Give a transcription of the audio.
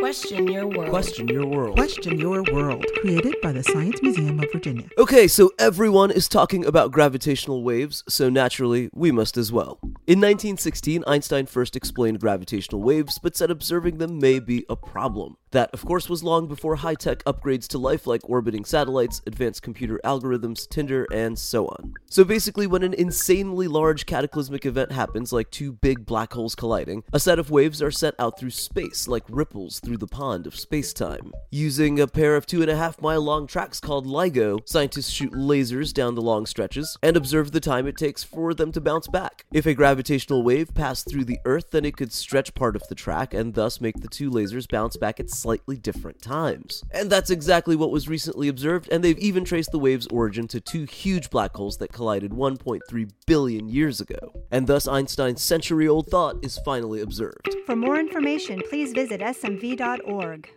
Question your world. Question your world. Question Your World, created by the Science Museum of Virginia. Okay, so everyone is talking about gravitational waves, so naturally, we must as well. In 1916, Einstein first explained gravitational waves, but said observing them may be a problem. That, of course, was long before high tech upgrades to life like orbiting satellites, advanced computer algorithms, Tinder, and so on. So basically, when an insanely large cataclysmic event happens, like two big black holes colliding, a set of waves are sent out through space, like ripples through the pond of space time. Using a pair of two and a half mile long tracks called LIGO, scientists shoot lasers down the long stretches and observe the time it takes for them to bounce back. If a gravitational wave passed through the Earth, then it could stretch part of the track and thus make the two lasers bounce back at slightly different times. And that's exactly what was recently observed, and they've even traced the wave's origin to two huge black holes that collided 1.3 billion years ago. And thus Einstein's century old thought is finally observed. For more information, please visit smv.org.